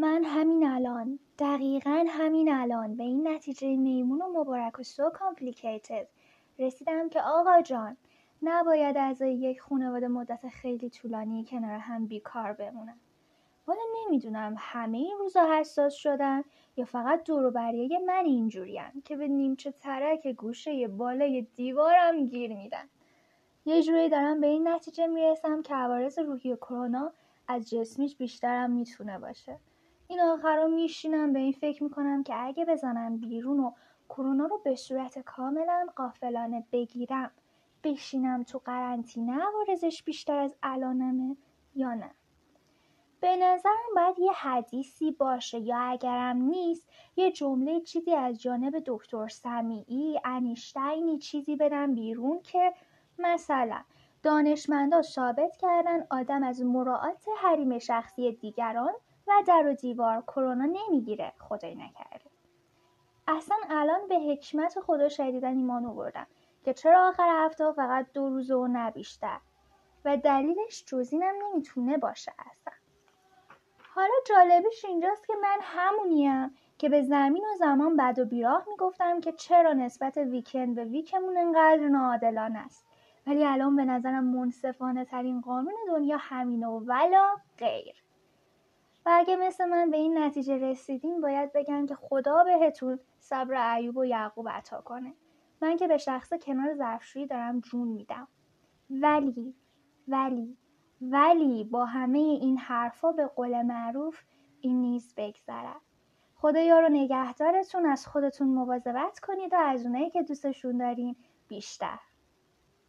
من همین الان دقیقا همین الان به این نتیجه میمون و مبارک و سو کامپلیکیتد رسیدم که آقا جان نباید اعضای یک خانواده مدت خیلی طولانی کنار هم بیکار بمونن. والا نمی‌دونم همه این روزا حساس شدن یا فقط دور بریه من اینجوریم که به نیمچه ترک گوشه بالای دیوارم گیر میدن. یه جوری دارم به این نتیجه می‌رسم که عوارض روحی کرونا از جسمیش بیشترم می‌تونه باشه. این آخرا میشینم به این فکر می‌کنم که اگه بزنم بیرون و کرونا رو به صورت کاملا قافلانه بگیرم بشینم تو قرنطینه عوارضش بیشتر از الانمه یا نه؟ به نظرم باید یه حدیثی باشه یا اگرم نیست یه جمله چیزی از جانب دکتر سمیعی انیشتینی چیزی بدم بیرون که مثلا دانشمندا ثابت کردن آدم از مراعات حریم شخصی دیگران و در و دیوار کرونا نمی‌گیره. خدای نکرده. اصلا الان به حکمت خدا شدیدن ایمان آوردم که چرا آخر هفته فقط دو روزه و نه بیشتر. و دلیلش جزینم نمی‌تونه باشه اصلا. حالا جالبش اینجاست که من همونیم که به زمین و زمان بد و بیراه می‌گفتم که چرا نسبت ویکند به ویکمون انقدر ناعادلانه است. ولی الان به نظرم منصفانه ترین قانون دنیا همینه و ولا غیر. اگه مثل من به این نتیجه رسیدین باید بگم که خدا بهتون صبر ایوب و یعقوب عطا کنه. من که به شخص کنار ظرفشویی دارم جون میدم. ولی ولی ولی با همه این حرفا به قول معروف این نیز بگذرد خدایا رو نگهدارتون از خودتون مواظبت کنید و از اونایی که دوستشون دارین بیشتر.